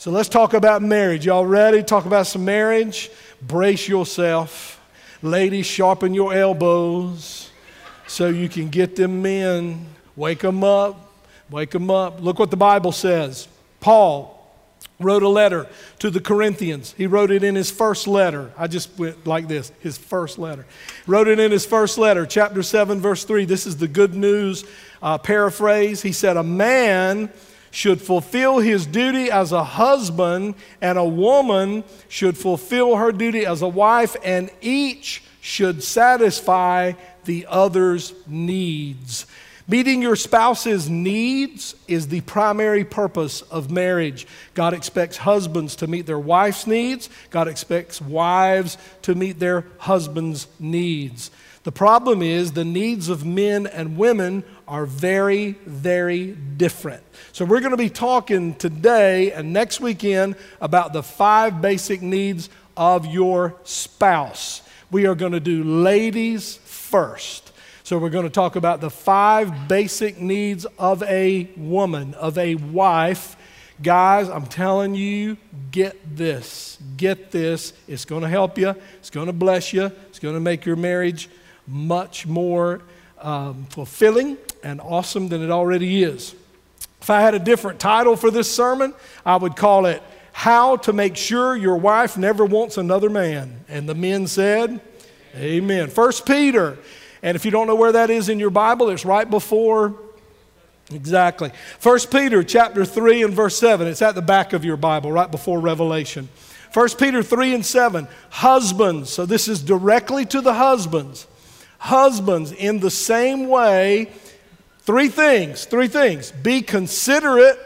So let's talk about marriage. Y'all ready? Talk about some marriage? Brace yourself. Ladies, sharpen your elbows so you can get them men. Wake them up. Wake them up. Look what the Bible says. Paul wrote a letter to the Corinthians. He wrote it in his first letter. I just went like this his first letter. Wrote it in his first letter, chapter 7, verse 3. This is the good news uh, paraphrase. He said, A man should fulfill his duty as a husband, and a woman should fulfill her duty as a wife, and each should satisfy the other's needs. Meeting your spouse's needs is the primary purpose of marriage. God expects husbands to meet their wife's needs. God expects wives to meet their husband's needs. The problem is the needs of men and women are very, very different. So, we're going to be talking today and next weekend about the five basic needs of your spouse. We are going to do ladies first. So, we're going to talk about the five basic needs of a woman, of a wife. Guys, I'm telling you, get this. Get this. It's going to help you, it's going to bless you, it's going to make your marriage much more um, fulfilling and awesome than it already is. If I had a different title for this sermon, I would call it How to Make Sure Your Wife Never Wants Another Man. And the men said, Amen. First Peter. And if you don't know where that is in your Bible, it's right before Exactly. First Peter chapter 3 and verse 7. It's at the back of your Bible, right before Revelation. First Peter 3 and 7. Husbands. So this is directly to the husbands. Husbands, in the same way, three things, three things. Be considerate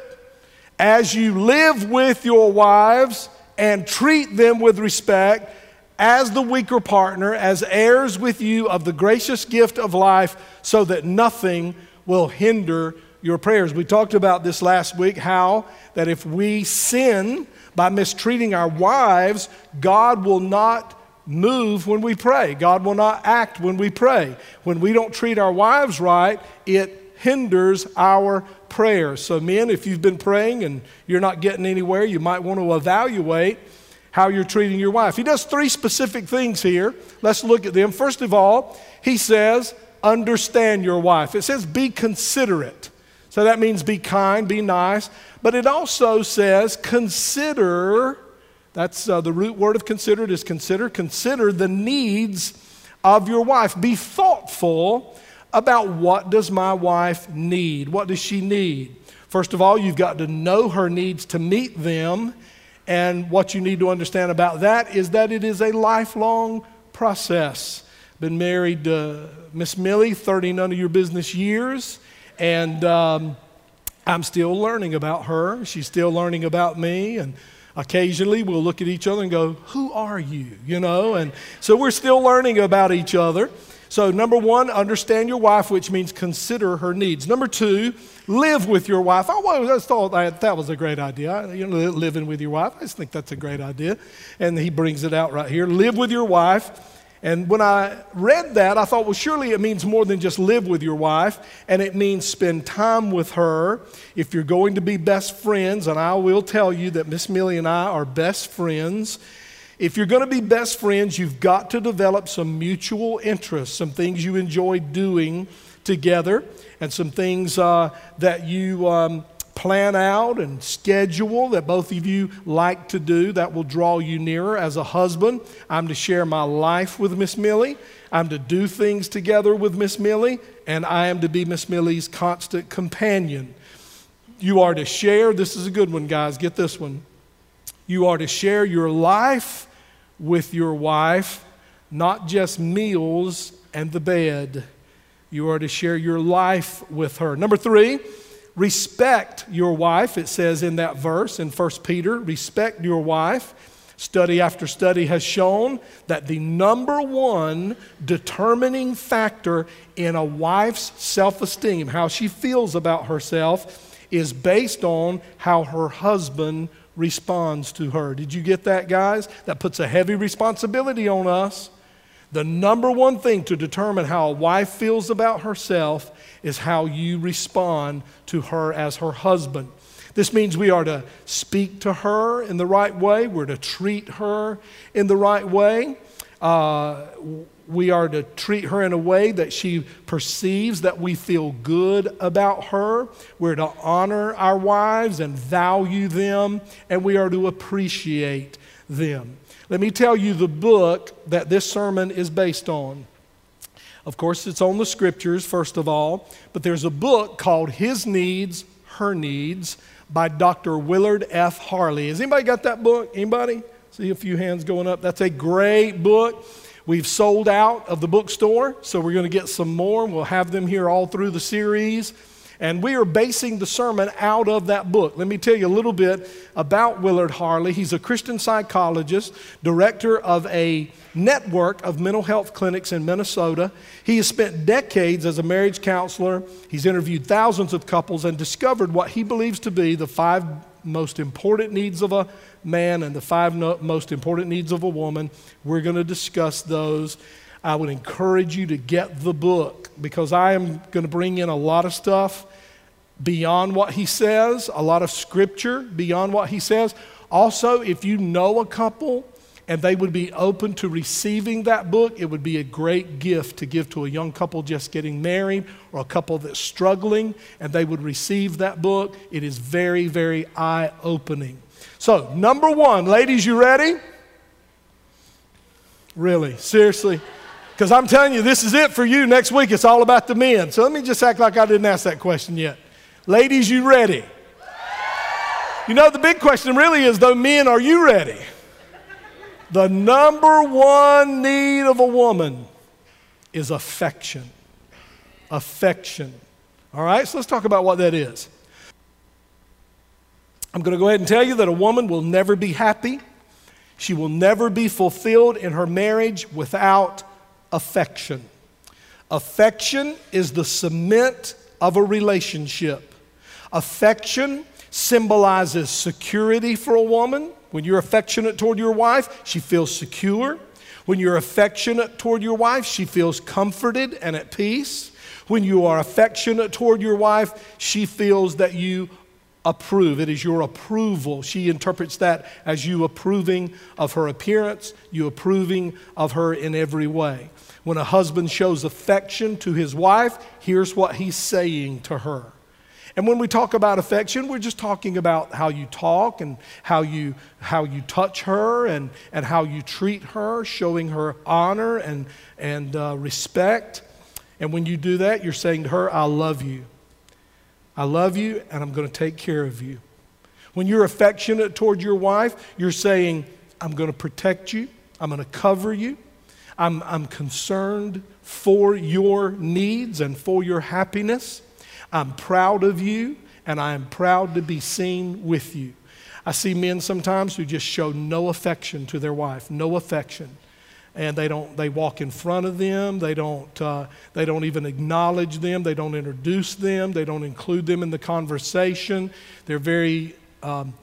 as you live with your wives and treat them with respect as the weaker partner, as heirs with you of the gracious gift of life, so that nothing will hinder your prayers. We talked about this last week how that if we sin by mistreating our wives, God will not move when we pray. God will not act when we pray. When we don't treat our wives right, it hinders our prayer. So, men, if you've been praying and you're not getting anywhere, you might want to evaluate how you're treating your wife. He does three specific things here. Let's look at them. First of all, he says, understand your wife. It says, be considerate. So that means be kind, be nice. But it also says, consider that's uh, the root word of considered is consider. Consider the needs of your wife. Be thoughtful about what does my wife need? What does she need? First of all, you've got to know her needs to meet them. And what you need to understand about that is that it is a lifelong process. Been married to Miss Millie 30 none of your business years. And um, I'm still learning about her. She's still learning about me. And occasionally we'll look at each other and go, Who are you? You know, and so we're still learning about each other. So, number one, understand your wife, which means consider her needs. Number two, live with your wife. I always thought that, that was a great idea. You know, living with your wife. I just think that's a great idea. And he brings it out right here. Live with your wife and when I read that, I thought, well, surely it means more than just live with your wife, and it means spend time with her. If you're going to be best friends, and I will tell you that Miss Millie and I are best friends. If you're going to be best friends, you've got to develop some mutual interests, some things you enjoy doing together, and some things uh, that you um, plan out and schedule that both of you like to do that will draw you nearer. As a husband, I'm to share my life with Miss Millie. I'm to do things together with Miss Millie, and I am to be Miss Millie's constant companion. You are to share, this is a good one, guys, get this one. You are to share your life with your wife, not just meals and the bed. You are to share your life with her. Number three, Respect your wife, it says in that verse in 1 Peter. Respect your wife. Study after study has shown that the number one determining factor in a wife's self esteem, how she feels about herself, is based on how her husband responds to her. Did you get that, guys? That puts a heavy responsibility on us. The number one thing to determine how a wife feels about herself is how you respond to her as her husband. This means we are to speak to her in the right way, we're to treat her in the right way. Uh, we are to treat her in a way that she perceives that we feel good about her. We're to honor our wives and value them, and we are to appreciate them. Let me tell you the book that this sermon is based on. Of course, it's on the scriptures, first of all, but there's a book called His Needs, Her Needs by Dr. Willard F. Harley. Has anybody got that book? Anybody? See a few hands going up. That's a great book. We've sold out of the bookstore, so we're going to get some more. We'll have them here all through the series. And we are basing the sermon out of that book. Let me tell you a little bit about Willard Harley. He's a Christian psychologist, director of a network of mental health clinics in Minnesota. He has spent decades as a marriage counselor. He's interviewed thousands of couples and discovered what he believes to be the five most important needs of a man and the five no- most important needs of a woman. We're going to discuss those. I would encourage you to get the book because I am going to bring in a lot of stuff beyond what he says, a lot of scripture beyond what he says. Also, if you know a couple and they would be open to receiving that book, it would be a great gift to give to a young couple just getting married or a couple that's struggling, and they would receive that book. It is very, very eye opening. So, number one, ladies, you ready? Really, seriously? Because I'm telling you, this is it for you. Next week, it's all about the men. So let me just act like I didn't ask that question yet. Ladies, you ready? You know, the big question really is, though, men, are you ready? The number one need of a woman is affection. Affection. All right, so let's talk about what that is. I'm going to go ahead and tell you that a woman will never be happy. She will never be fulfilled in her marriage without affection. Affection is the cement of a relationship. Affection symbolizes security for a woman. When you're affectionate toward your wife, she feels secure. When you're affectionate toward your wife, she feels comforted and at peace. When you are affectionate toward your wife, she feels that you approve. It is your approval. She interprets that as you approving of her appearance, you approving of her in every way. When a husband shows affection to his wife, here's what he's saying to her. And when we talk about affection, we're just talking about how you talk and how you, how you touch her and, and how you treat her, showing her honor and, and uh, respect. And when you do that, you're saying to her, I love you. I love you and I'm going to take care of you. When you're affectionate toward your wife, you're saying, I'm going to protect you, I'm going to cover you, I'm, I'm concerned for your needs and for your happiness. I'm proud of you, and I am proud to be seen with you. I see men sometimes who just show no affection to their wife, no affection. And they don't, they walk in front of them. They don't, uh, they don't even acknowledge them. They don't introduce them. They don't include them in the conversation. They're very, um,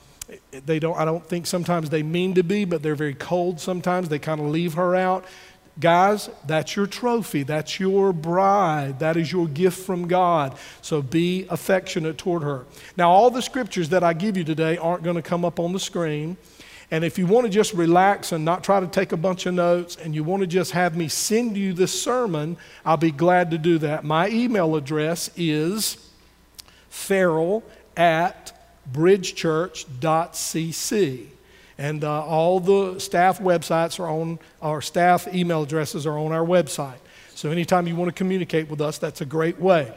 they don't, I don't think sometimes they mean to be, but they're very cold sometimes. They kind of leave her out. Guys, that's your trophy. That's your bride. That is your gift from God. So be affectionate toward her. Now, all the scriptures that I give you today aren't going to come up on the screen. And if you want to just relax and not try to take a bunch of notes and you want to just have me send you this sermon, I'll be glad to do that. My email address is farrell at bridgechurch.cc. And uh, all the staff websites are on, our staff email addresses are on our website. So anytime you want to communicate with us, that's a great way.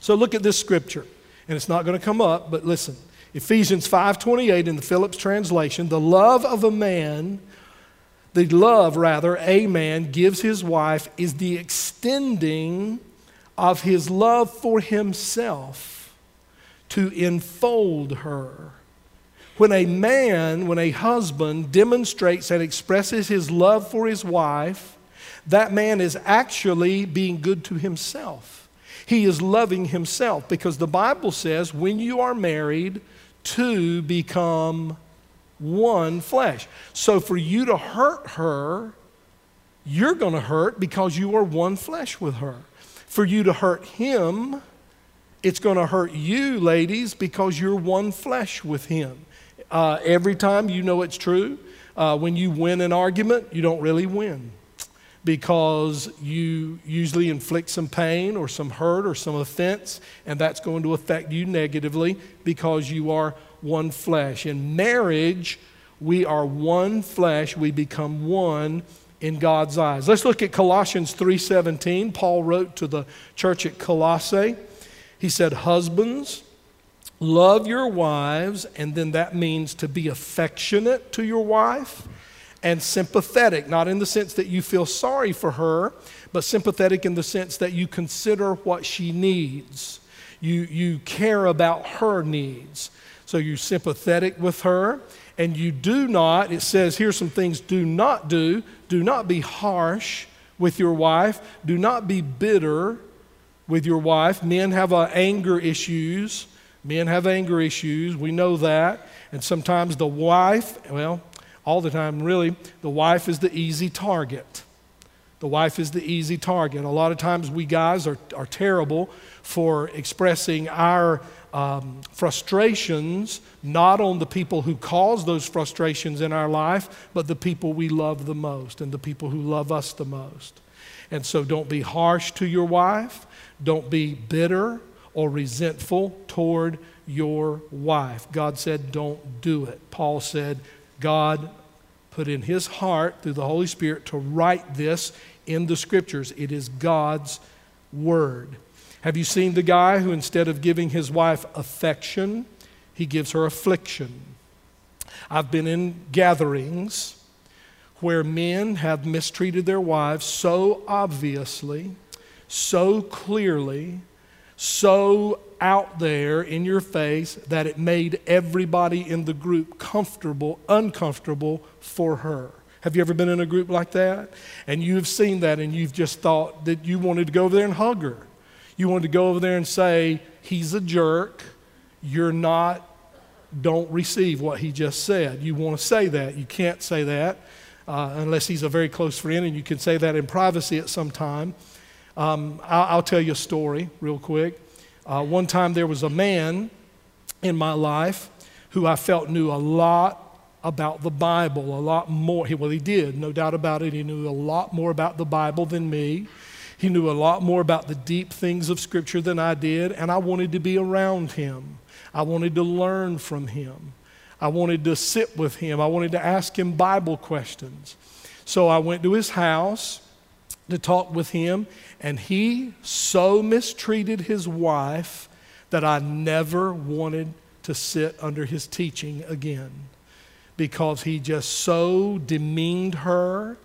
So look at this scripture, and it's not going to come up, but listen. Ephesians 5:28 in the Phillips translation, the love of a man, the love rather a man gives his wife is the extending of his love for himself to enfold her when a man, when a husband demonstrates and expresses his love for his wife, that man is actually being good to himself. He is loving himself because the Bible says when you are married, two become one flesh. So for you to hurt her, you're going to hurt because you are one flesh with her. For you to hurt him, It's going to hurt you, ladies, because you're one flesh with him. Uh, every time you know it's true, uh, when you win an argument, you don't really win because you usually inflict some pain or some hurt or some offense, and that's going to affect you negatively because you are one flesh. In marriage, we are one flesh, we become one in God's eyes. Let's look at Colossians 3:17. Paul wrote to the church at Colossae. He said, "Husbands, love your wives," and then that means to be affectionate to your wife and sympathetic, not in the sense that you feel sorry for her, but sympathetic in the sense that you consider what she needs. You, you care about her needs. So you're sympathetic with her, and you do not, it says, here's some things do not do. Do not be harsh with your wife, do not be bitter with your wife. Men have uh, anger issues. Men have anger issues. We know that. And sometimes the wife, well, all the time, really, the wife is the easy target. The wife is the easy target. A lot of times, we guys are, are terrible for expressing our um, frustrations not on the people who cause those frustrations in our life, but the people we love the most and the people who love us the most. And so, don't be harsh to your wife, don't be bitter or resentful toward your wife. God said, don't do it. Paul said, God put in his heart through the Holy Spirit to write this in the scriptures. It is God's word. Have you seen the guy who, instead of giving his wife affection, he gives her affliction? I've been in gatherings where men have mistreated their wives so obviously, so clearly, so out there in your face that it made everybody in the group comfortable, uncomfortable for her. Have you ever been in a group like that? And you've seen that and you've just thought that you wanted to go over there and hug her. You wanted to go over there and say, He's a jerk. You're not, don't receive what he just said. You want to say that. You can't say that uh, unless he's a very close friend, and you can say that in privacy at some time. Um, I'll, I'll, tell you a story real quick. Uh, one time there was a man in my life who I felt knew a lot about the Bible, a lot more. Well, he did, no doubt about it. He knew a lot more about the Bible than me. He knew a lot more about the deep things of Scripture than I did, and I wanted to be around him. I wanted to learn from him. I wanted to sit with him. I wanted to ask him Bible questions. So I went to his house to talk with him, and he so mistreated his wife that I never wanted to sit under his teaching again because he just so demeaned her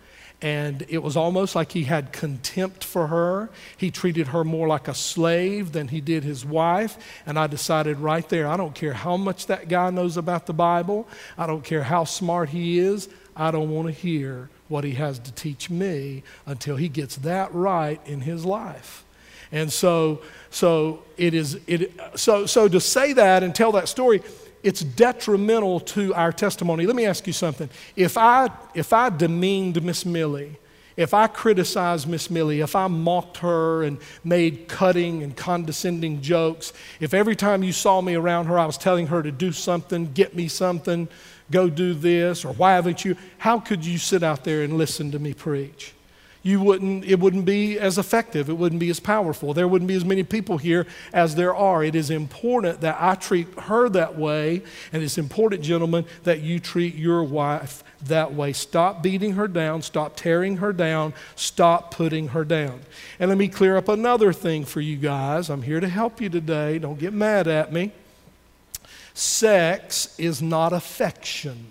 and it was almost like he had contempt for her. He treated her more like a slave than he did his wife. And I decided right there I don't care how much that guy knows about the Bible, I don't care how smart he is, I don't want to hear what he has to teach me until he gets that right in his life. And so, so it is. It, so, so to say that and tell that story, it's detrimental to our testimony. Let me ask you something. If I if I demeaned Miss Millie, if I criticized Miss Millie, if I mocked her and made cutting and condescending jokes, if every time you saw me around her I was telling her to do something, get me something, go do this, or why haven't you? How could you sit out there and listen to me preach? You wouldn't, it wouldn't be as effective. It wouldn't be as powerful. There wouldn't be as many people here as there are. It is important that I treat her that way, and it's important, gentlemen, that you treat your wife that way. Stop beating her down, stop tearing her down, stop putting her down. And let me clear up another thing for you guys. I'm here to help you today. Don't get mad at me. Sex is not affection.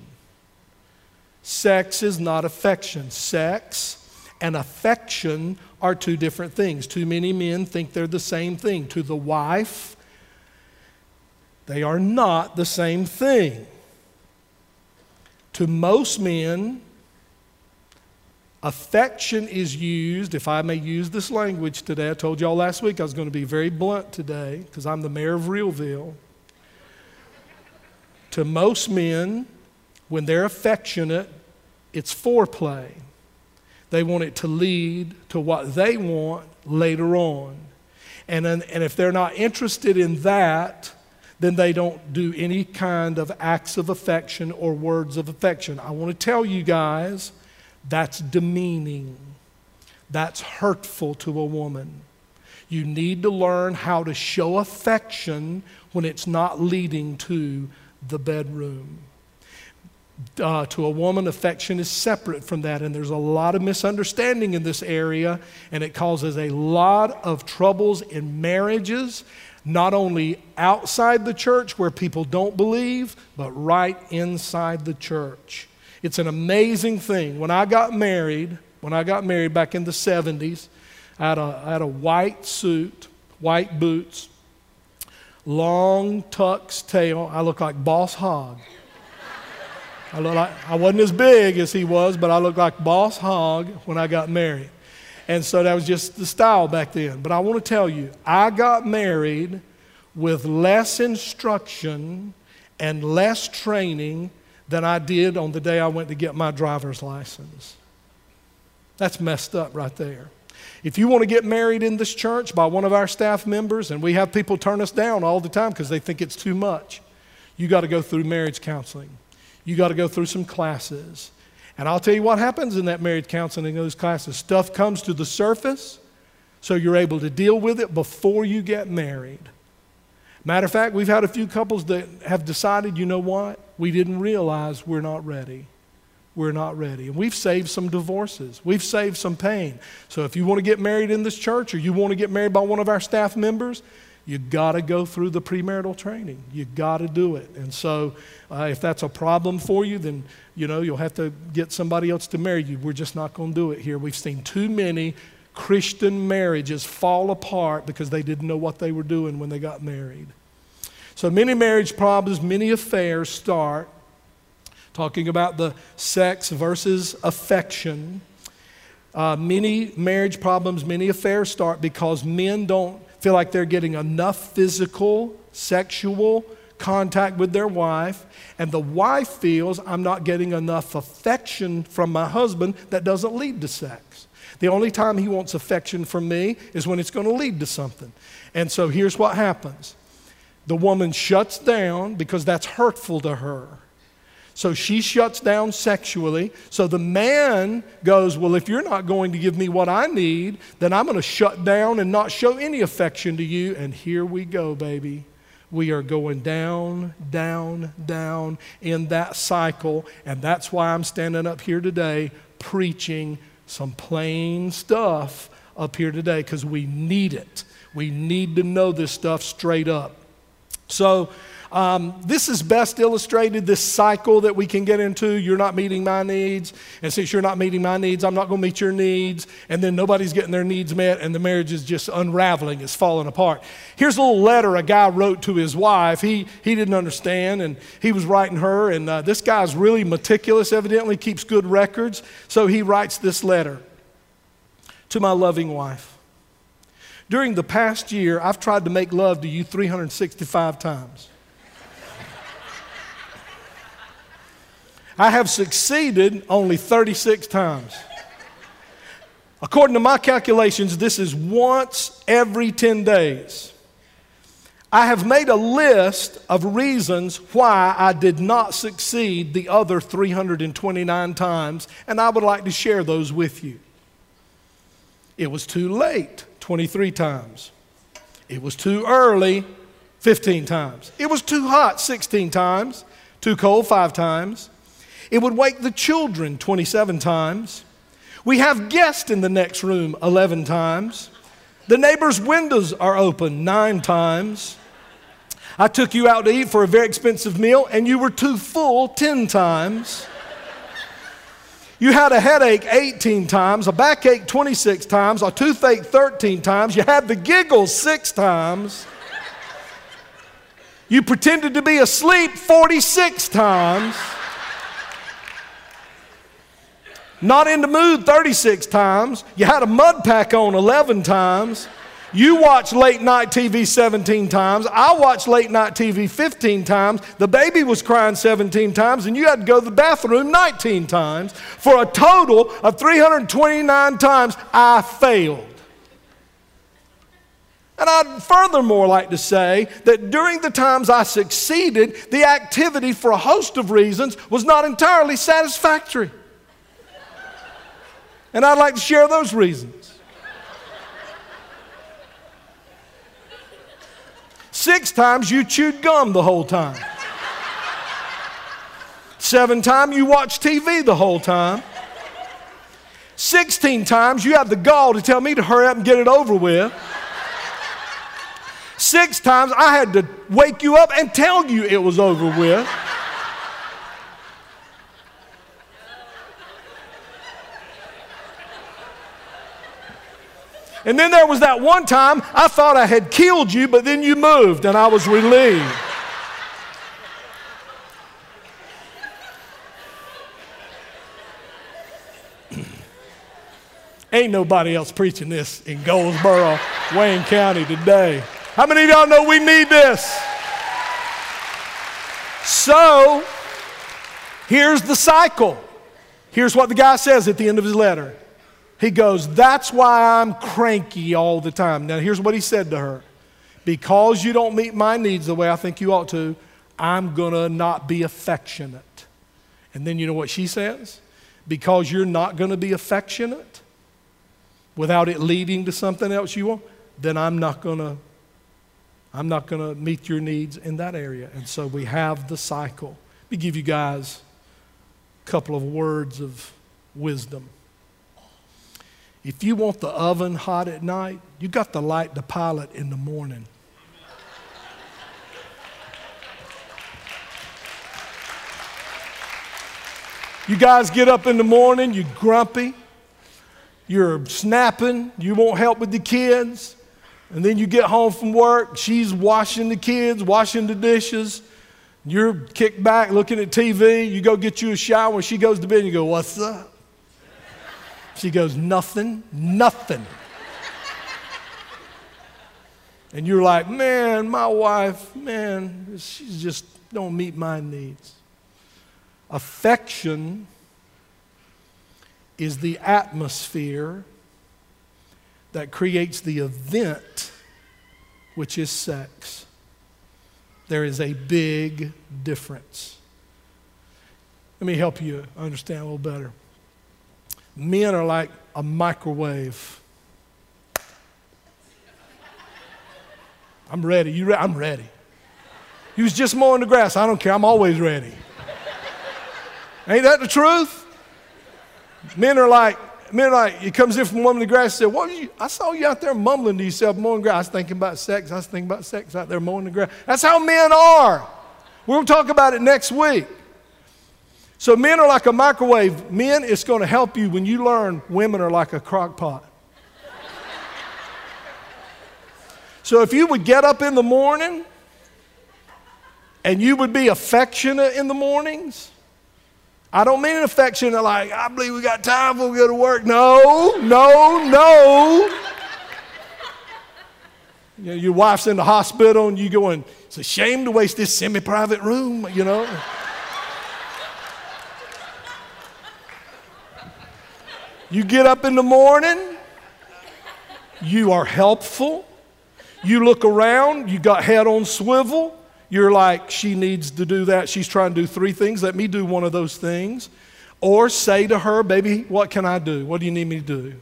Sex is not affection. Sex and affection are two different things. Too many men think they're the same thing. To the wife, they are not the same thing. To most men, affection is used, if I may use this language today. I told y'all last week I was going to be very blunt today because I'm the mayor of Realville to most men, when they're affectionate, it's foreplay. They want it to lead to what they want later on. And, and if they're not interested in that, then they don't do any kind of acts of affection or words of affection. I want to tell you guys that's demeaning, that's hurtful to a woman. You need to learn how to show affection when it's not leading to the bedroom. Uh, to a woman, affection is separate from that, and there's a lot of misunderstanding in this area, and it causes a lot of troubles in marriages, not only outside the church where people don't believe, but right inside the church. It's an amazing thing. When I got married, when I got married back in the 70s, I had a, I had a white suit, white boots, long tux tail. I looked like Boss Hogg. I, like, I wasn't as big as he was, but I looked like Boss Hogg when I got married. And so that was just the style back then. But I want to tell you, I got married with less instruction and less training than I did on the day I went to get my driver's license. That's messed up right there. If you want to get married in this church by one of our staff members, and we have people turn us down all the time because they think it's too much, you got to go through marriage counseling. You got to go through some classes. And I'll tell you what happens in that marriage counseling, those classes. Stuff comes to the surface, so you're able to deal with it before you get married. Matter of fact, we've had a few couples that have decided, you know what? We didn't realize we're not ready we're not ready. And we've saved some divorces, we've saved some pain. So if you want to get married in this church or you want to get married by one of our staff members, you got to go through the premarital training. You got to do it. And so, uh, if that's a problem for you, then you know you'll have to get somebody else to marry you. We're just not going to do it here. We've seen too many Christian marriages fall apart because they didn't know what they were doing when they got married. So many marriage problems, many affairs start talking about the sex versus affection. Uh, many marriage problems, many affairs start because men don't feel like they're getting enough physical, sexual contact with their wife, and the wife feels I'm not getting enough affection from my husband that doesn't lead to sex. The only time he wants affection from me is when it's going to lead to something. And so here's what happens the woman shuts down because that's hurtful to her. So she shuts down sexually. So the man goes, Well, if you're not going to give me what I need, then I'm going to shut down and not show any affection to you. And here we go, baby. We are going down, down, down in that cycle. And that's why I'm standing up here today preaching some plain stuff up here today because we need it. We need to know this stuff straight up. So, um, this is best illustrated, this cycle that we can get into. You're not meeting my needs. And since you're not meeting my needs, I'm not going to meet your needs. And then nobody's getting their needs met, and the marriage is just unraveling, it's falling apart. Here's a little letter a guy wrote to his wife. He, he didn't understand, and he was writing her. And uh, this guy's really meticulous, evidently, keeps good records. So he writes this letter to my loving wife. During the past year, I've tried to make love to you 365 times. I have succeeded only 36 times. According to my calculations, this is once every 10 days. I have made a list of reasons why I did not succeed the other 329 times, and I would like to share those with you. It was too late, 23 times. It was too early, 15 times. It was too hot, 16 times. Too cold, five times. It would wake the children 27 times. We have guests in the next room 11 times. The neighbor's windows are open nine times. I took you out to eat for a very expensive meal and you were too full 10 times. You had a headache 18 times, a backache 26 times, a toothache 13 times. You had the giggles six times. You pretended to be asleep 46 times. Not in the mood 36 times. You had a mud pack on 11 times. You watched late night TV 17 times. I watched late night TV 15 times. The baby was crying 17 times, and you had to go to the bathroom 19 times. For a total of 329 times, I failed. And I'd furthermore like to say that during the times I succeeded, the activity, for a host of reasons, was not entirely satisfactory. And I'd like to share those reasons. Six times you chewed gum the whole time. Seven times you watched TV the whole time. 16 times you have the gall to tell me to hurry up and get it over with. Six times I had to wake you up and tell you it was over with. And then there was that one time I thought I had killed you, but then you moved and I was relieved. Ain't nobody else preaching this in Goldsboro, Wayne County today. How many of y'all know we need this? So, here's the cycle. Here's what the guy says at the end of his letter. He goes, That's why I'm cranky all the time. Now, here's what he said to her Because you don't meet my needs the way I think you ought to, I'm going to not be affectionate. And then you know what she says? Because you're not going to be affectionate without it leading to something else you want, then I'm not going to I'm not going to meet your needs in that area. And so we have the cycle. Let me give you guys a couple of words of wisdom. If you want the oven hot at night, you got to light the pilot in the morning. You guys get up in the morning, you're grumpy, you're snapping, you won't help with the kids. And then you get home from work, she's washing the kids, washing the dishes. You're kicked back looking at TV. You go get you a shower. She goes to bed and you go, What's up? She goes, Nothing, nothing. And you're like, Man, my wife, man, she just don't meet my needs. Affection is the atmosphere that creates the event, which is sex. There is a big difference. Let me help you understand a little better. Men are like a microwave. I'm ready. You re- I'm ready. He was just mowing the grass. I don't care. I'm always ready. Ain't that the truth? Men are like men are like he comes in from mowing the grass and said, What you? I saw you out there mumbling to yourself mowing grass. I was thinking about sex. I was thinking about sex out there mowing the grass. That's how men are. We'll talk about it next week. So men are like a microwave. Men, it's going to help you when you learn women are like a crock pot. so if you would get up in the morning and you would be affectionate in the mornings, I don't mean affectionate like, I believe we got time we go to work. No, no, no. you know, your wife's in the hospital and you going, it's a shame to waste this semi private room, you know. You get up in the morning, you are helpful, you look around, you got head on swivel, you're like, she needs to do that. She's trying to do three things. Let me do one of those things. Or say to her, baby, what can I do? What do you need me to do?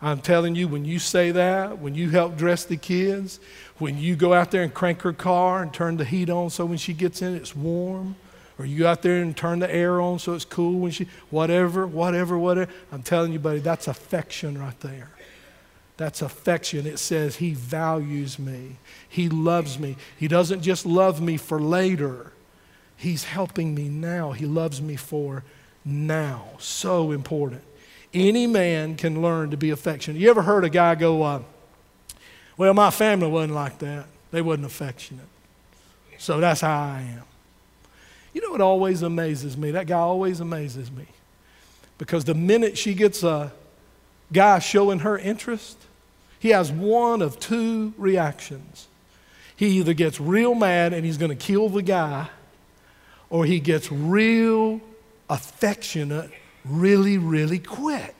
I'm telling you, when you say that, when you help dress the kids, when you go out there and crank her car and turn the heat on so when she gets in it's warm, or you out there and turn the air on so it's cool when she, whatever, whatever, whatever. I'm telling you, buddy, that's affection right there. That's affection. It says he values me. He loves me. He doesn't just love me for later, He's helping me now. He loves me for now. So important. Any man can learn to be affectionate. You ever heard a guy go, uh, Well, my family wasn't like that. They wasn't affectionate. So that's how I am. You know what always amazes me? That guy always amazes me. Because the minute she gets a guy showing her interest, he has one of two reactions. He either gets real mad and he's going to kill the guy, or he gets real affectionate really, really quick.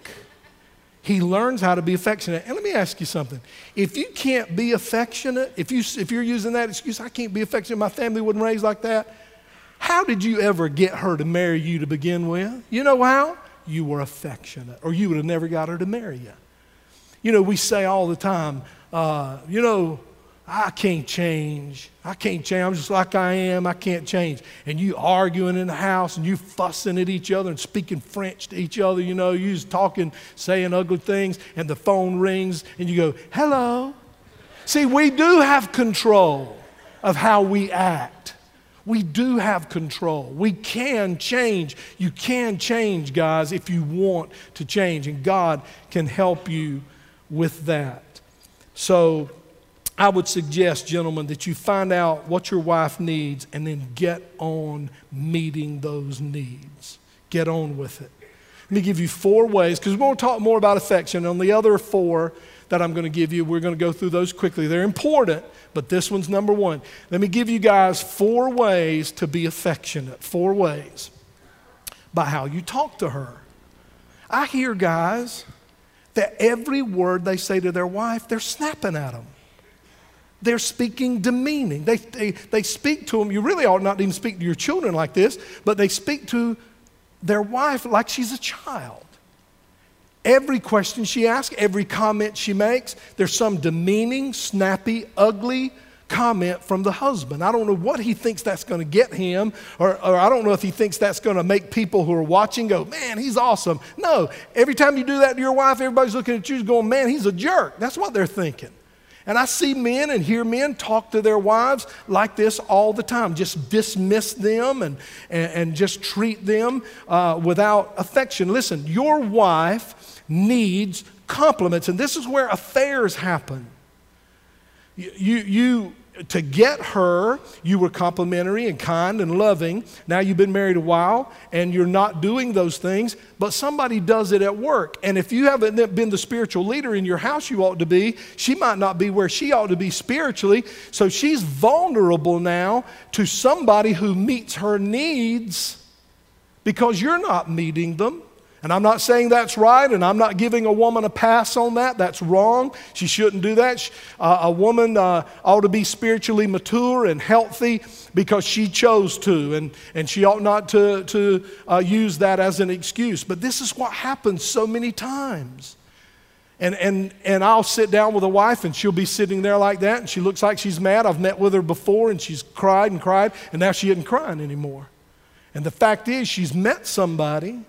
he learns how to be affectionate. And let me ask you something. If you can't be affectionate, if, you, if you're using that excuse, I can't be affectionate, my family wasn't raised like that, how did you ever get her to marry you to begin with? You know how? You were affectionate, or you would have never got her to marry you. You know, we say all the time, uh, you know, I can't change. I can't change. I'm just like I am. I can't change. And you arguing in the house and you fussing at each other and speaking French to each other. You know, you just talking, saying ugly things, and the phone rings and you go, hello. See, we do have control of how we act. We do have control. We can change. You can change, guys, if you want to change, and God can help you with that. So, I would suggest, gentlemen, that you find out what your wife needs and then get on meeting those needs. Get on with it. Let me give you four ways, because we're going to talk more about affection. On the other four that I'm going to give you, we're going to go through those quickly. They're important, but this one's number one. Let me give you guys four ways to be affectionate. Four ways by how you talk to her. I hear guys that every word they say to their wife, they're snapping at them they're speaking demeaning. They, they, they speak to them. You really ought not even speak to your children like this, but they speak to their wife like she's a child. Every question she asks, every comment she makes, there's some demeaning, snappy, ugly comment from the husband. I don't know what he thinks that's going to get him, or, or I don't know if he thinks that's going to make people who are watching go, man, he's awesome. No, every time you do that to your wife, everybody's looking at you going, man, he's a jerk. That's what they're thinking. And I see men and hear men talk to their wives like this all the time, just dismiss them and, and, and just treat them uh, without affection. Listen, your wife needs compliments, and this is where affairs happen. You, you, you to get her, you were complimentary and kind and loving. Now you've been married a while and you're not doing those things, but somebody does it at work. And if you haven't been the spiritual leader in your house you ought to be, she might not be where she ought to be spiritually. So she's vulnerable now to somebody who meets her needs because you're not meeting them. And I'm not saying that's right, and I'm not giving a woman a pass on that. That's wrong. She shouldn't do that. Uh, a woman uh, ought to be spiritually mature and healthy because she chose to, and, and she ought not to, to uh, use that as an excuse. But this is what happens so many times. And, and, and I'll sit down with a wife, and she'll be sitting there like that, and she looks like she's mad. I've met with her before, and she's cried and cried, and now she isn't crying anymore. And the fact is, she's met somebody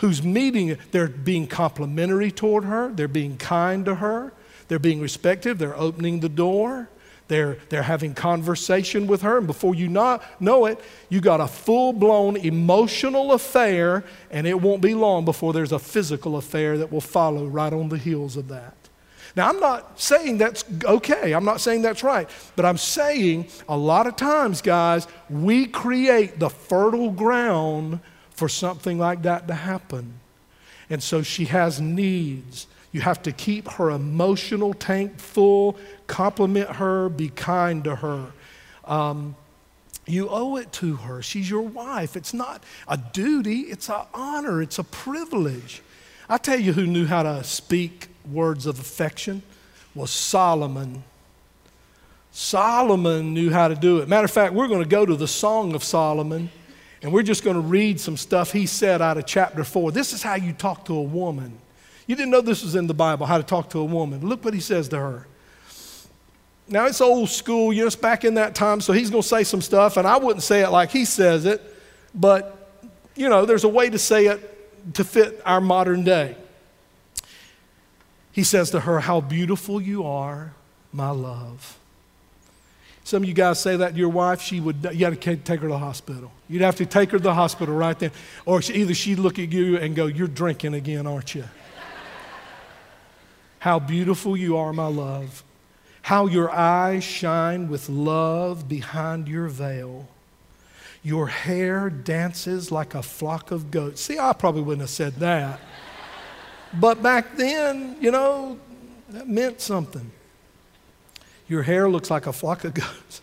who's meeting, they're being complimentary toward her, they're being kind to her, they're being respectful, they're opening the door, they're, they're having conversation with her, and before you not, know it, you got a full blown emotional affair, and it won't be long before there's a physical affair that will follow right on the heels of that. Now, I'm not saying that's okay. I'm not saying that's right. But I'm saying a lot of times, guys, we create the fertile ground for something like that to happen. And so she has needs. You have to keep her emotional tank full, compliment her, be kind to her. Um, you owe it to her. She's your wife. It's not a duty, it's an honor, it's a privilege. I tell you who knew how to speak words of affection was Solomon. Solomon knew how to do it. Matter of fact, we're going to go to the Song of Solomon. And we're just going to read some stuff he said out of chapter 4. This is how you talk to a woman. You didn't know this was in the Bible, how to talk to a woman. Look what he says to her. Now, it's old school, you know, it's back in that time, so he's going to say some stuff, and I wouldn't say it like he says it, but, you know, there's a way to say it to fit our modern day. He says to her, How beautiful you are, my love. Some of you guys say that to your wife, she would, you got to take her to the hospital. You'd have to take her to the hospital right then. Or either she'd look at you and go, You're drinking again, aren't you? How beautiful you are, my love. How your eyes shine with love behind your veil. Your hair dances like a flock of goats. See, I probably wouldn't have said that. But back then, you know, that meant something. Your hair looks like a flock of goats.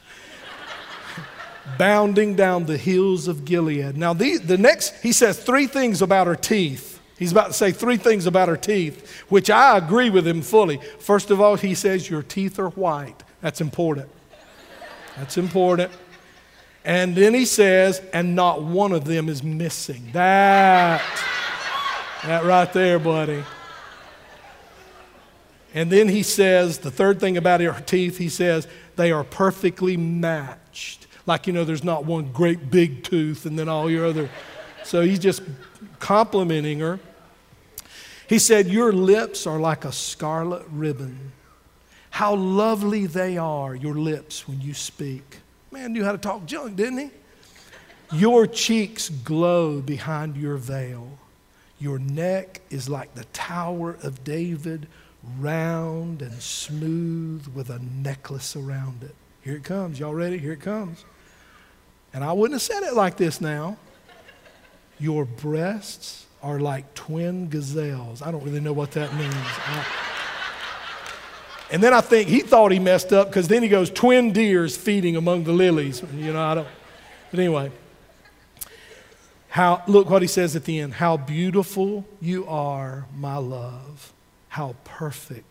Bounding down the hills of Gilead. Now, the, the next, he says three things about her teeth. He's about to say three things about her teeth, which I agree with him fully. First of all, he says, Your teeth are white. That's important. That's important. And then he says, And not one of them is missing. That, that right there, buddy. And then he says, the third thing about her teeth, he says, they are perfectly matched. Like, you know, there's not one great big tooth and then all your other. So he's just complimenting her. He said, Your lips are like a scarlet ribbon. How lovely they are, your lips, when you speak. Man knew how to talk junk, didn't he? Your cheeks glow behind your veil. Your neck is like the Tower of David round and smooth with a necklace around it. Here it comes. Y'all ready? Here it comes. And I wouldn't have said it like this now. Your breasts are like twin gazelles. I don't really know what that means. I, and then I think he thought he messed up because then he goes, twin deers feeding among the lilies. You know, I don't. But anyway, how, look what he says at the end. How beautiful you are, my love how perfect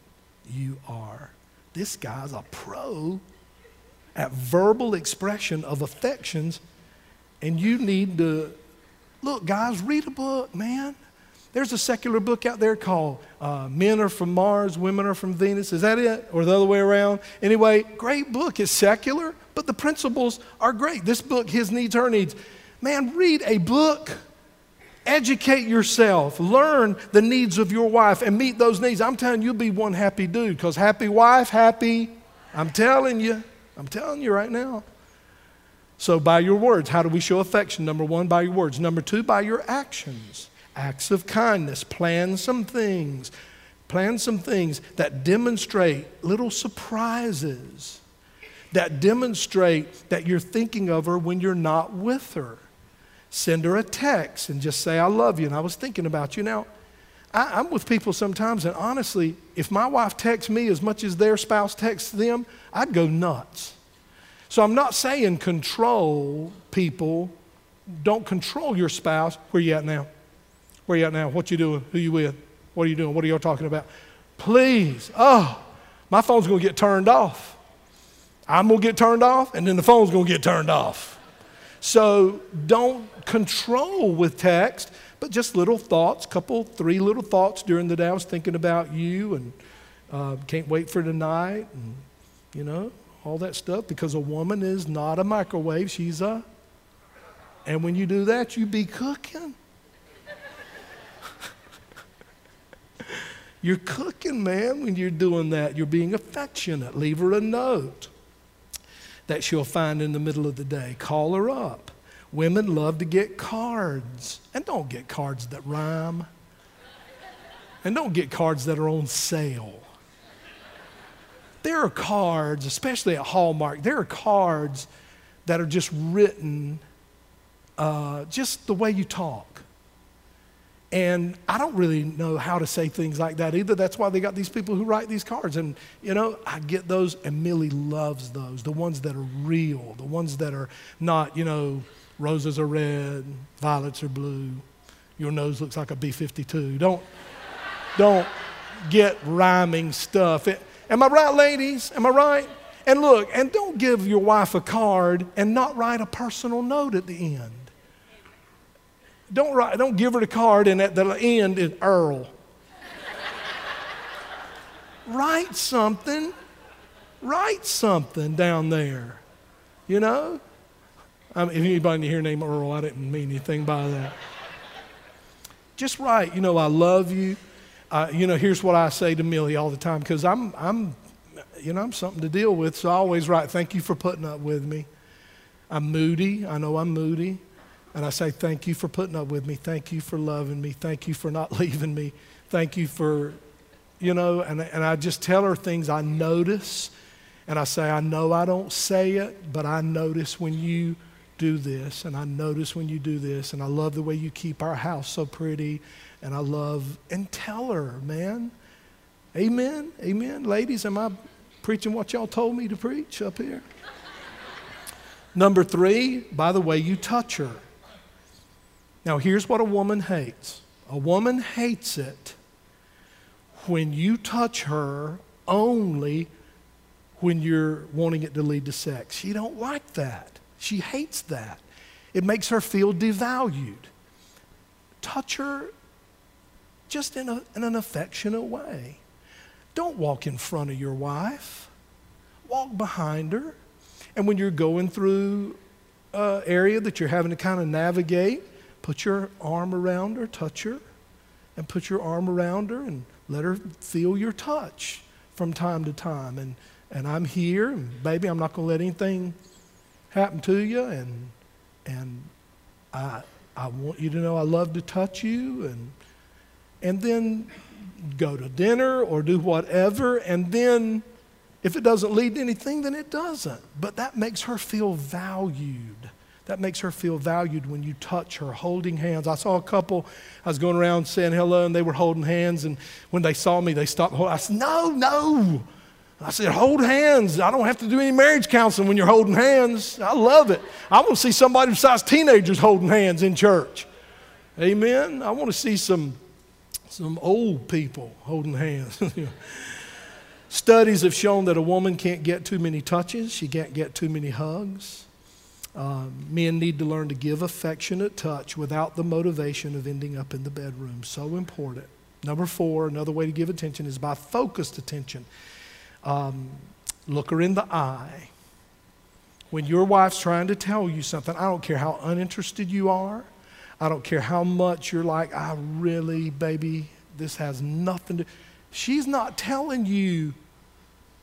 you are. This guy's a pro at verbal expression of affections, and you need to look, guys, read a book, man. There's a secular book out there called uh, Men Are From Mars, Women Are From Venus. Is that it? Or the other way around? Anyway, great book. It's secular, but the principles are great. This book, His Needs, Her Needs. Man, read a book Educate yourself, learn the needs of your wife, and meet those needs. I'm telling you, you'll be one happy dude because happy wife, happy. I'm telling you, I'm telling you right now. So, by your words, how do we show affection? Number one, by your words. Number two, by your actions. Acts of kindness. Plan some things. Plan some things that demonstrate little surprises, that demonstrate that you're thinking of her when you're not with her send her a text and just say, I love you. And I was thinking about you. Now, I, am with people sometimes, and honestly, if my wife texts me as much as their spouse texts them, I'd go nuts. So I'm not saying control people. Don't control your spouse. Where you at now? Where you at now? What you doing? Who you with? What are you doing? What are y'all talking about? Please. Oh, my phone's going to get turned off. I'm going to get turned off, and then the phone's going to get turned off. So don't control with text, but just little thoughts, couple, three little thoughts during the day. I was thinking about you and uh, can't wait for tonight, and you know, all that stuff. Because a woman is not a microwave, she's a. And when you do that, you be cooking. you're cooking, man, when you're doing that. You're being affectionate. Leave her a note that she'll find in the middle of the day. Call her up. Women love to get cards. And don't get cards that rhyme. And don't get cards that are on sale. There are cards, especially at Hallmark, there are cards that are just written uh, just the way you talk. And I don't really know how to say things like that either. That's why they got these people who write these cards. And, you know, I get those, and Millie loves those the ones that are real, the ones that are not, you know, roses are red, violets are blue, your nose looks like a B 52. Don't, don't get rhyming stuff. It, am I right, ladies? Am I right? And look, and don't give your wife a card and not write a personal note at the end. Don't, write, don't give her the card and at the end is Earl. write something. Write something down there. You know? If anybody here named Earl, I didn't mean anything by that. Just write, you know, I love you. Uh, you know, here's what I say to Millie all the time because I'm, I'm, you know, I'm something to deal with. So I always write, thank you for putting up with me. I'm moody. I know I'm moody. And I say, Thank you for putting up with me. Thank you for loving me. Thank you for not leaving me. Thank you for, you know, and, and I just tell her things I notice. And I say, I know I don't say it, but I notice when you do this, and I notice when you do this, and I love the way you keep our house so pretty, and I love, and tell her, man. Amen. Amen. Ladies, am I preaching what y'all told me to preach up here? Number three, by the way you touch her. Now, here's what a woman hates A woman hates it when you touch her only when you're wanting it to lead to sex. She don't like that. She hates that. It makes her feel devalued. Touch her just in, a, in an affectionate way. Don't walk in front of your wife. Walk behind her. And when you're going through an area that you're having to kind of navigate, put your arm around her, touch her, and put your arm around her and let her feel your touch from time to time. And, and I'm here, and baby, I'm not going to let anything happen to you. And, and I, I want you to know I love to touch you. And, and then go to dinner or do whatever. And then if it doesn't lead to anything, then it doesn't. But that makes her feel valued. That makes her feel valued when you touch her, holding hands. I saw a couple, I was going around saying hello, and they were holding hands. And when they saw me, they stopped. I said, No, no. I said, Hold hands. I don't have to do any marriage counseling when you're holding hands. I love it. I want to see somebody besides teenagers holding hands in church. Amen. I want to see some, some old people holding hands. Studies have shown that a woman can't get too many touches, she can't get too many hugs. Uh, men need to learn to give affectionate touch without the motivation of ending up in the bedroom. So important. Number four, another way to give attention is by focused attention. Um, look her in the eye. When your wife's trying to tell you something, I don't care how uninterested you are, I don't care how much you're like, I really, baby, this has nothing to. She's not telling you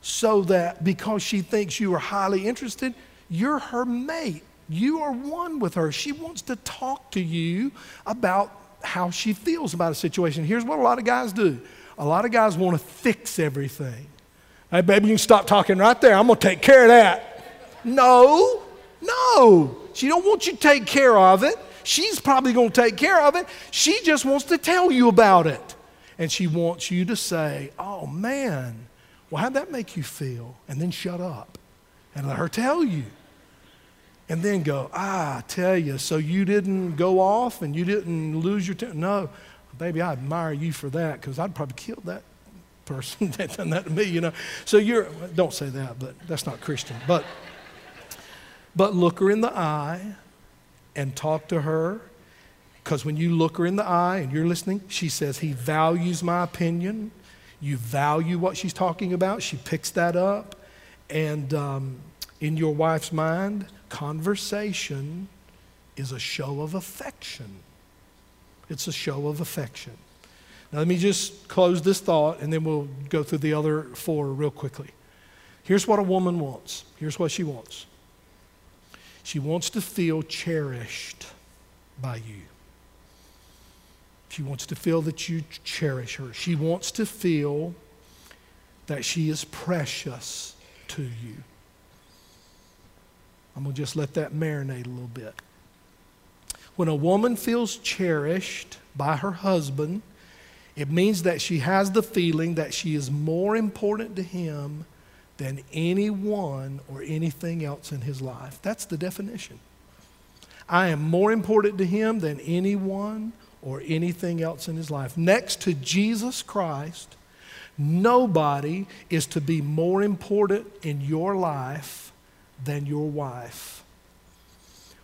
so that because she thinks you are highly interested, you're her mate. You are one with her. She wants to talk to you about how she feels about a situation. Here's what a lot of guys do a lot of guys want to fix everything. Hey, baby, you can stop talking right there. I'm going to take care of that. No, no. She don't want you to take care of it. She's probably going to take care of it. She just wants to tell you about it. And she wants you to say, oh, man, well, how'd that make you feel? And then shut up and let her tell you. And then go, ah, I tell you, so you didn't go off and you didn't lose your temper. No, baby, I admire you for that because I'd probably kill that person that done that to me, you know. So you're, don't say that, but that's not Christian. But, but look her in the eye and talk to her because when you look her in the eye and you're listening, she says, He values my opinion. You value what she's talking about. She picks that up. And um, in your wife's mind, conversation is a show of affection. It's a show of affection. Now, let me just close this thought and then we'll go through the other four real quickly. Here's what a woman wants. Here's what she wants she wants to feel cherished by you. She wants to feel that you cherish her. She wants to feel that she is precious to you. I'm going to just let that marinate a little bit. When a woman feels cherished by her husband, it means that she has the feeling that she is more important to him than anyone or anything else in his life. That's the definition. I am more important to him than anyone or anything else in his life. Next to Jesus Christ, nobody is to be more important in your life than your wife.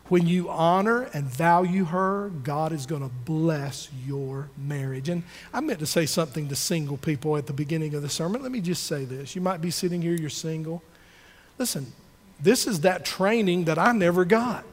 When you honor and value her, God is going to bless your marriage. And I meant to say something to single people at the beginning of the sermon. Let me just say this. You might be sitting here, you're single. Listen, this is that training that I never got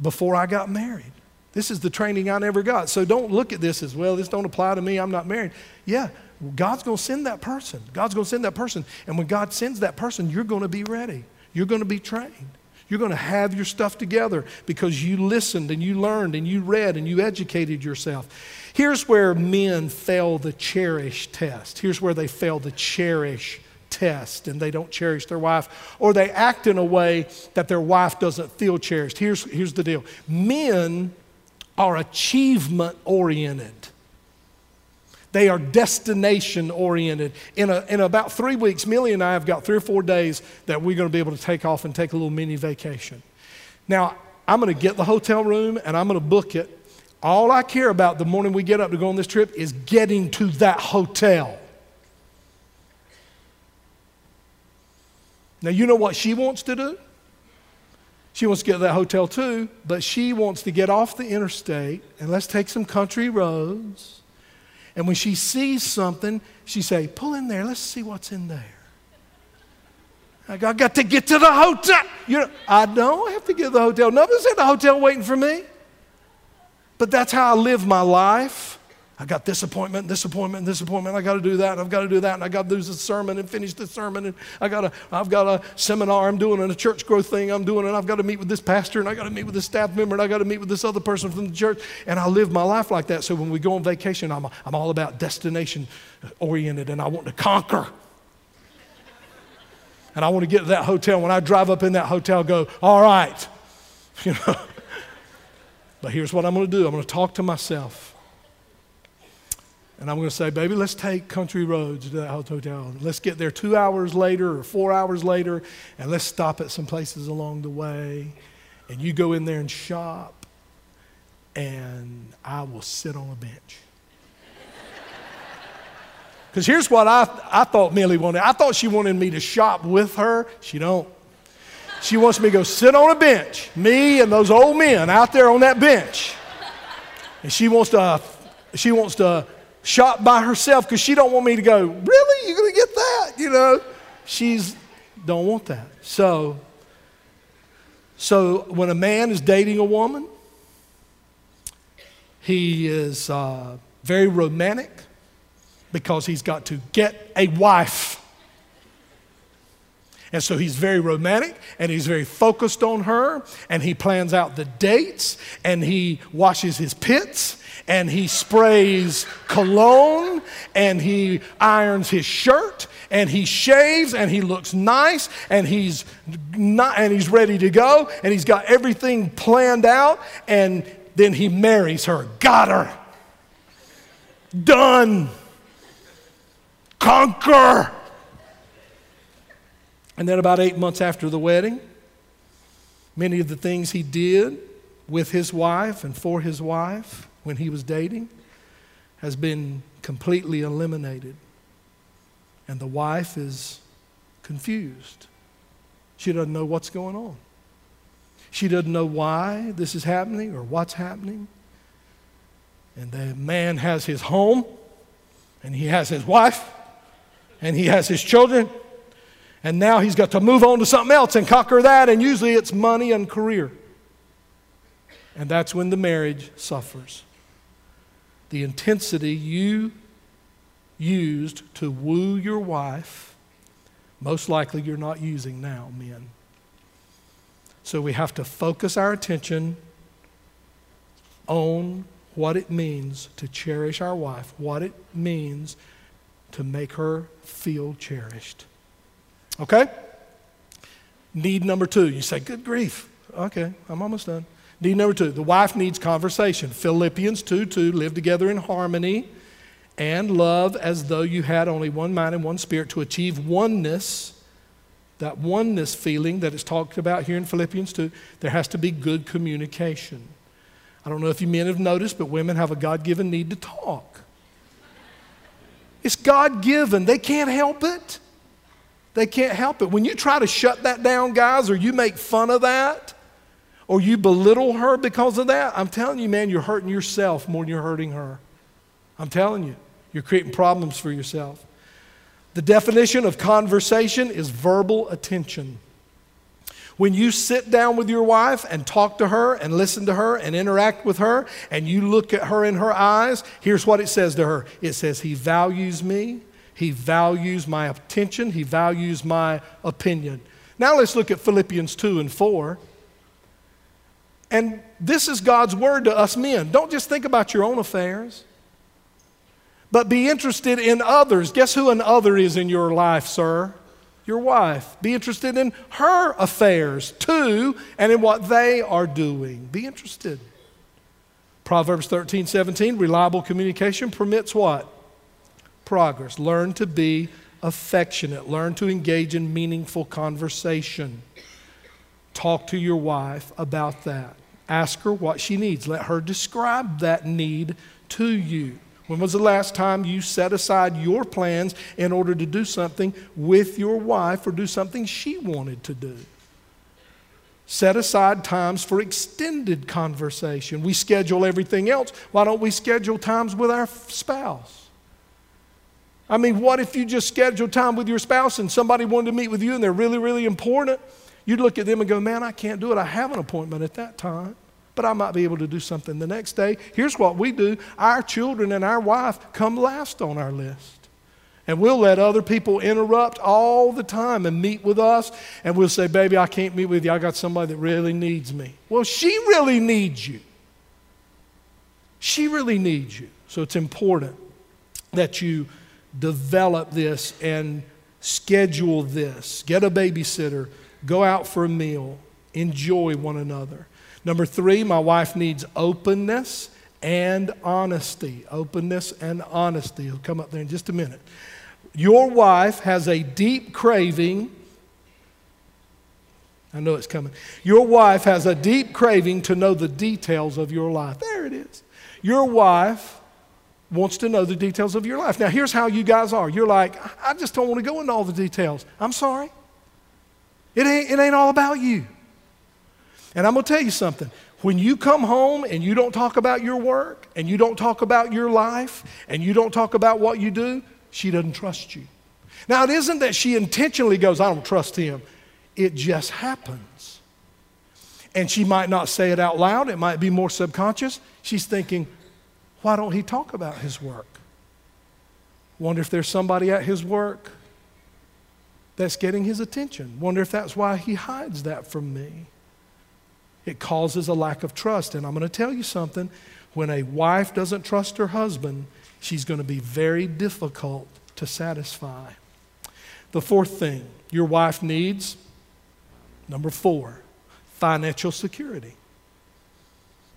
before I got married. This is the training I never got. So don't look at this as, well, this don't apply to me. I'm not married. Yeah, God's going to send that person. God's going to send that person. And when God sends that person, you're going to be ready. You're going to be trained. You're going to have your stuff together because you listened and you learned and you read and you educated yourself. Here's where men fail the cherish test. Here's where they fail the cherish test and they don't cherish their wife or they act in a way that their wife doesn't feel cherished. Here's, here's the deal men are achievement oriented. They are destination oriented. In, a, in about three weeks, Millie and I have got three or four days that we're going to be able to take off and take a little mini vacation. Now, I'm going to get the hotel room and I'm going to book it. All I care about the morning we get up to go on this trip is getting to that hotel. Now, you know what she wants to do? She wants to get to that hotel too, but she wants to get off the interstate and let's take some country roads. And when she sees something, she say, "Pull in there. Let's see what's in there." I got, to get to the hotel. You know, I don't have to get to the hotel. Nobody's at the hotel waiting for me. But that's how I live my life. I got this appointment, this appointment, this appointment. I got to do that. I've got to do that. And I got to do this sermon and finish the sermon. And I got to, I've got a seminar I'm doing and a church growth thing I'm doing. And I've got to meet with this pastor and I got to meet with this staff member and I got to meet with this other person from the church. And I live my life like that. So when we go on vacation, I'm, I'm all about destination oriented and I want to conquer. And I want to get to that hotel. When I drive up in that hotel, go, all right. You know. But here's what I'm going to do I'm going to talk to myself. And I'm going to say, baby, let's take country roads to that hotel. Let's get there two hours later or four hours later, and let's stop at some places along the way. And you go in there and shop, and I will sit on a bench. Because here's what I, I thought Millie wanted. I thought she wanted me to shop with her. She don't. She wants me to go sit on a bench, me and those old men out there on that bench. And she wants to, she wants to shop by herself because she don't want me to go, really? You're going to get that? You know, she's don't want that. So, so when a man is dating a woman, he is uh, very romantic because he's got to get a wife. And so he's very romantic and he's very focused on her and he plans out the dates and he washes his pits and he sprays cologne and he irons his shirt and he shaves and he looks nice and he's not and he's ready to go and he's got everything planned out and then he marries her. Got her. Done. Conquer. And then, about eight months after the wedding, many of the things he did with his wife and for his wife when he was dating has been completely eliminated. And the wife is confused. She doesn't know what's going on. She doesn't know why this is happening or what's happening. And the man has his home, and he has his wife, and he has his children, and now he's got to move on to something else and conquer that, and usually it's money and career. And that's when the marriage suffers. The intensity you used to woo your wife, most likely you're not using now, men. So we have to focus our attention on what it means to cherish our wife, what it means to make her feel cherished. Okay? Need number two. You say, good grief. Okay, I'm almost done. Need number two. The wife needs conversation. Philippians 2 2, live together in harmony and love as though you had only one mind and one spirit to achieve oneness. That oneness feeling that is talked about here in Philippians 2, there has to be good communication. I don't know if you men have noticed, but women have a God given need to talk. It's God given, they can't help it. They can't help it. When you try to shut that down, guys, or you make fun of that, or you belittle her because of that, I'm telling you, man, you're hurting yourself more than you're hurting her. I'm telling you, you're creating problems for yourself. The definition of conversation is verbal attention. When you sit down with your wife and talk to her and listen to her and interact with her and you look at her in her eyes, here's what it says to her it says, He values me he values my attention, He values my opinion. Now let's look at Philippians 2 and 4. And this is God's word to us men. Don't just think about your own affairs, but be interested in others. Guess who an other is in your life, sir? Your wife. Be interested in her affairs too and in what they are doing. Be interested. Proverbs 13, 17, reliable communication permits what? progress. Learn to be affectionate. Learn to engage in meaningful conversation. Talk to your wife about that. Ask her what she needs. Let her describe that need to you. When was the last time you set aside your plans in order to do something with your wife or do something she wanted to do? Set aside times for extended conversation. We schedule everything else. Why don't we schedule times with our spouse? I mean, what if you just schedule time with your spouse and somebody wanted to meet with you and they're really, really important? You'd look at them and go, Man, I can't do it. I have an appointment at that time, but I might be able to do something the next day. Here's what we do our children and our wife come last on our list. And we'll let other people interrupt all the time and meet with us. And we'll say, Baby, I can't meet with you. I got somebody that really needs me. Well, she really needs you. She really needs you. So it's important that you develop this and schedule this. Get a babysitter, go out for a meal, enjoy one another. Number three, my wife needs openness and honesty. Openness and honesty. He'll come up there in just a minute. Your wife has a deep craving. I know it's coming. Your wife has a deep craving to know the details of your life. There it is. Your wife wants to know the details of your life. Now, here's how you guys are. You're like, I just don't want to go into all the details. I'm sorry. It ain't, it ain't all about you. And I'm going to tell you something. When you come home and you don't talk about your work and you don't talk about your life and you don't talk about what you do, she doesn't trust you. Now, it isn't that she intentionally goes, I don't trust him. It just happens. And she might not say it out loud, it might be more subconscious. She's thinking, why don't he talk about his work? Wonder if there's somebody at his work that's getting his attention. Wonder if that's why he hides that from me. It causes a lack of trust. And I'm going to tell you something when a wife doesn't trust her husband, she's going to be very difficult to satisfy. The fourth thing your wife needs, number four, financial security.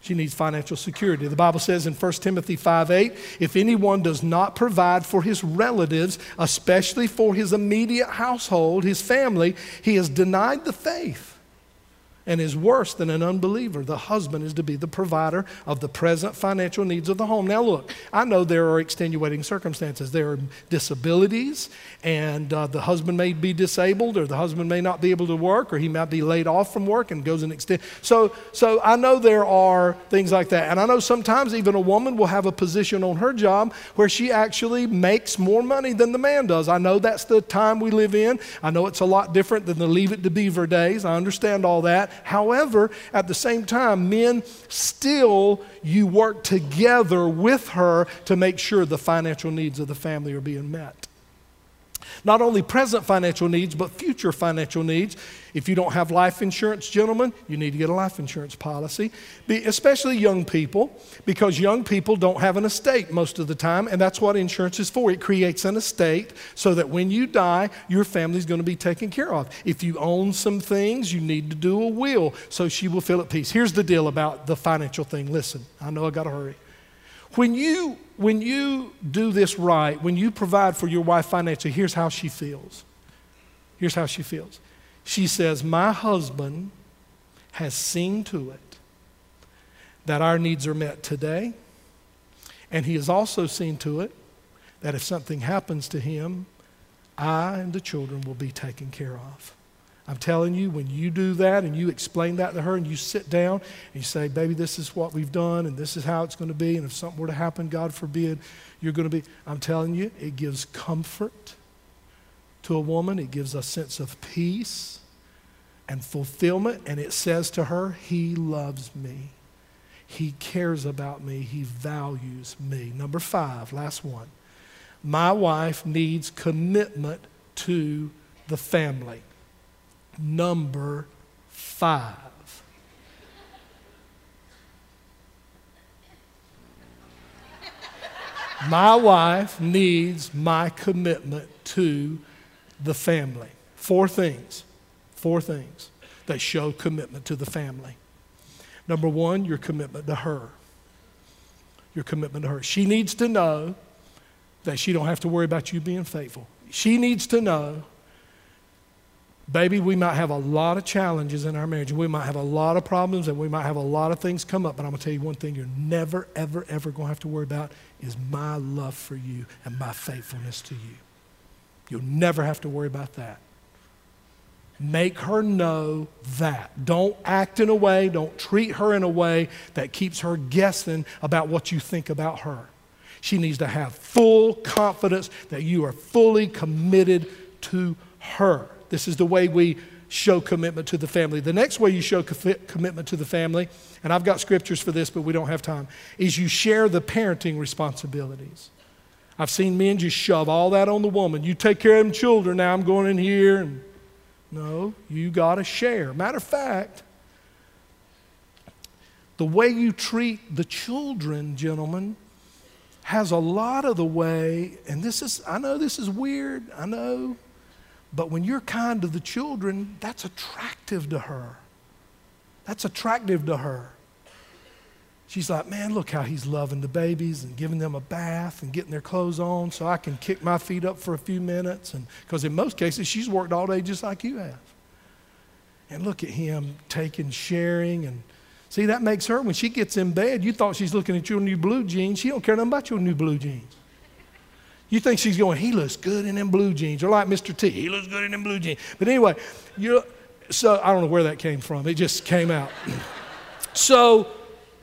She needs financial security. The Bible says in 1 Timothy 5 8, if anyone does not provide for his relatives, especially for his immediate household, his family, he has denied the faith and is worse than an unbeliever. The husband is to be the provider of the present financial needs of the home. Now, look, I know there are extenuating circumstances. There are disabilities, and uh, the husband may be disabled, or the husband may not be able to work, or he might be laid off from work and goes and extend. So, so I know there are things like that. And I know sometimes even a woman will have a position on her job where she actually makes more money than the man does. I know that's the time we live in. I know it's a lot different than the leave it to beaver days. I understand all that. However, at the same time, men still, you work together with her to make sure the financial needs of the family are being met. Not only present financial needs, but future financial needs. If you don't have life insurance, gentlemen, you need to get a life insurance policy, Be, especially young people, because young people don't have an estate most of the time, and that's what insurance is for. It creates an estate so that when you die, your family's going to be taken care of. If you own some things, you need to do a will so she will feel at peace. Here's the deal about the financial thing. Listen, I know I got to hurry. When you, when you do this right, when you provide for your wife financially, here's how she feels. Here's how she feels. She says, My husband has seen to it that our needs are met today, and he has also seen to it that if something happens to him, I and the children will be taken care of. I'm telling you, when you do that and you explain that to her and you sit down and you say, Baby, this is what we've done and this is how it's going to be, and if something were to happen, God forbid, you're going to be. I'm telling you, it gives comfort to a woman, it gives a sense of peace and fulfillment, and it says to her, He loves me. He cares about me. He values me. Number five, last one. My wife needs commitment to the family number five. my wife needs my commitment to the family. Four things, four things that show commitment to the family. Number one, your commitment to her. Your commitment to her. She needs to know that she don't have to worry about you being faithful. She needs to know Baby, we might have a lot of challenges in our marriage. We might have a lot of problems and we might have a lot of things come up. But I'm going to tell you one thing you're never, ever, ever going to have to worry about is my love for you and my faithfulness to you. You'll never have to worry about that. Make her know that. Don't act in a way, don't treat her in a way that keeps her guessing about what you think about her. She needs to have full confidence that you are fully committed to her. This is the way we show commitment to the family. The next way you show commitment to the family, and I've got scriptures for this, but we don't have time, is you share the parenting responsibilities. I've seen men just shove all that on the woman. You take care of them children, now I'm going in here. And no, you got to share. Matter of fact, the way you treat the children, gentlemen, has a lot of the way, and this is, I know this is weird, I know, but when you're kind to the children, that's attractive to her. That's attractive to her. She's like, man, look how he's loving the babies and giving them a bath and getting their clothes on so I can kick my feet up for a few minutes. And because in most cases, she's worked all day just like you have. And look at him taking, sharing, and see that makes her when she gets in bed. You thought she's looking at your new blue jeans. She don't care nothing about your new blue jeans. You think she's going, he looks good in them blue jeans, or like Mr. T, he looks good in them blue jeans. But anyway, you so I don't know where that came from. It just came out. so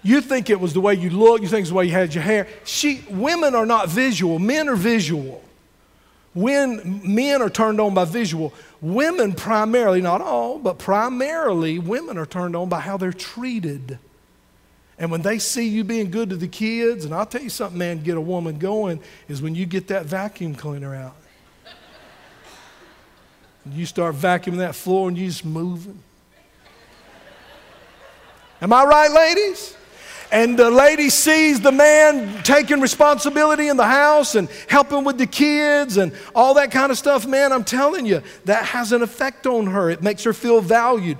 you think it was the way you look, you think it's the way you had your hair. She, women are not visual, men are visual. When men are turned on by visual, women primarily, not all, but primarily, women are turned on by how they're treated. And when they see you being good to the kids, and I'll tell you something, man, get a woman going, is when you get that vacuum cleaner out. You start vacuuming that floor and you just moving. Am I right, ladies? And the lady sees the man taking responsibility in the house and helping with the kids and all that kind of stuff. Man, I'm telling you, that has an effect on her. It makes her feel valued.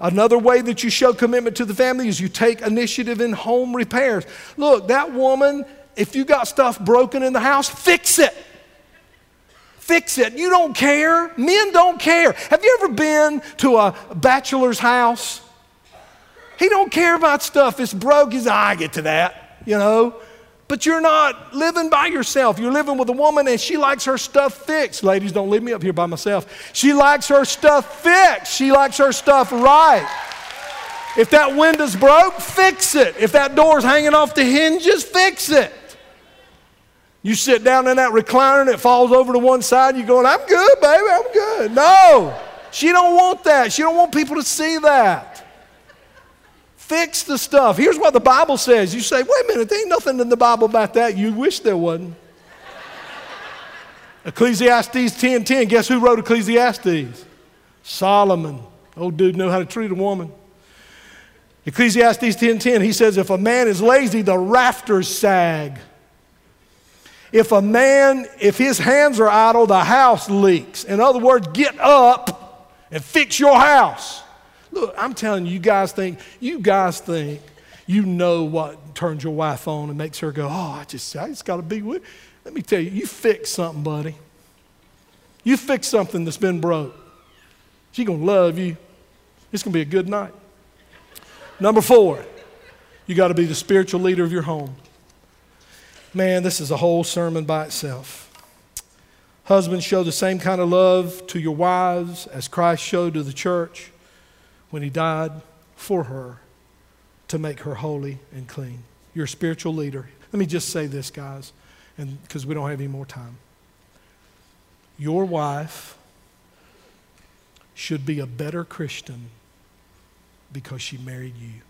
Another way that you show commitment to the family is you take initiative in home repairs. Look, that woman, if you got stuff broken in the house, fix it. Fix it. You don't care. Men don't care. Have you ever been to a bachelor's house? He don't care about stuff. It's broke. He's, ah, I get to that, you know. But you're not living by yourself. You're living with a woman and she likes her stuff fixed. Ladies, don't leave me up here by myself. She likes her stuff fixed. She likes her stuff right. If that window's broke, fix it. If that door's hanging off the hinges, fix it. You sit down in that recliner and it falls over to one side, you're going, I'm good, baby, I'm good. No, she don't want that. She don't want people to see that. Fix the stuff. Here's what the Bible says. You say, wait a minute, there ain't nothing in the Bible about that. You wish there wasn't. Ecclesiastes 10:10. 10. Guess who wrote Ecclesiastes? Solomon. Old dude knew how to treat a woman. Ecclesiastes 10:10. 10, he says, if a man is lazy, the rafters sag. If a man, if his hands are idle, the house leaks. In other words, get up and fix your house. Look, I'm telling you, you guys think, you guys think you know what turns your wife on and makes her go, oh, I just, I just got to be with. Let me tell you, you fix something, buddy. You fix something that's been broke. She's going to love you. It's going to be a good night. Number four, you got to be the spiritual leader of your home. Man, this is a whole sermon by itself. Husbands, show the same kind of love to your wives as Christ showed to the church when he died for her to make her holy and clean. You're a spiritual leader. Let me just say this, guys, and because we don't have any more time. Your wife should be a better Christian because she married you.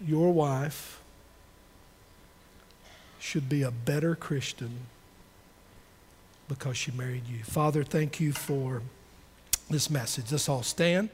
Your wife should be a better Christian because she married you. Father, thank you for this message. Let's all stand.